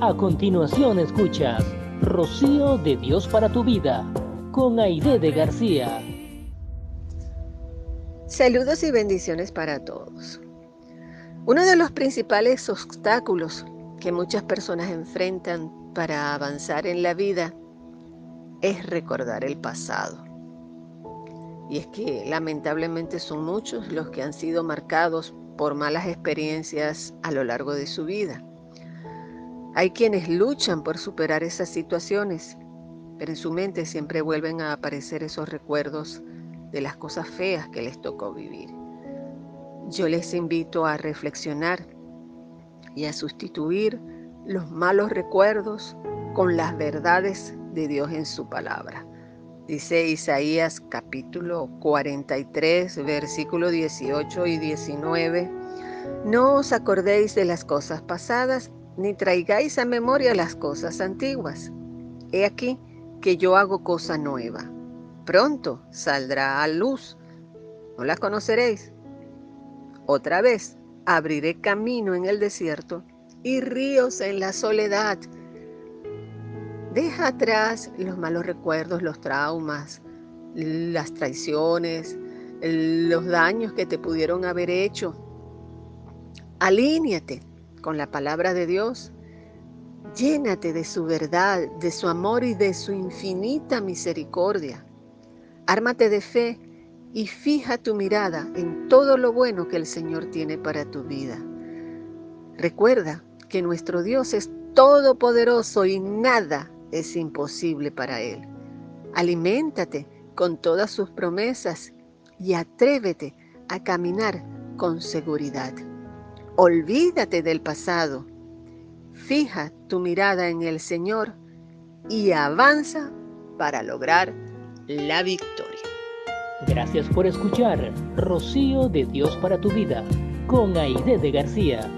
A continuación escuchas Rocío de Dios para tu vida con Aide de García. Saludos y bendiciones para todos. Uno de los principales obstáculos que muchas personas enfrentan para avanzar en la vida es recordar el pasado. Y es que lamentablemente son muchos los que han sido marcados por malas experiencias a lo largo de su vida. Hay quienes luchan por superar esas situaciones, pero en su mente siempre vuelven a aparecer esos recuerdos de las cosas feas que les tocó vivir. Yo les invito a reflexionar y a sustituir los malos recuerdos con las verdades de Dios en su palabra. Dice Isaías capítulo 43, versículo 18 y 19, No os acordéis de las cosas pasadas, ni traigáis a memoria las cosas antiguas. He aquí que yo hago cosa nueva. Pronto saldrá a luz. ¿No la conoceréis? Otra vez abriré camino en el desierto y ríos en la soledad. Deja atrás los malos recuerdos, los traumas, las traiciones, los daños que te pudieron haber hecho. Alíñate con la palabra de Dios. Llénate de su verdad, de su amor y de su infinita misericordia. Ármate de fe y fija tu mirada en todo lo bueno que el Señor tiene para tu vida. Recuerda que nuestro Dios es todopoderoso y nada es imposible para Él. Aliméntate con todas sus promesas y atrévete a caminar con seguridad. Olvídate del pasado. Fija tu mirada en el Señor y avanza para lograr la victoria. Gracias por escuchar Rocío de Dios para tu vida con Aide de García.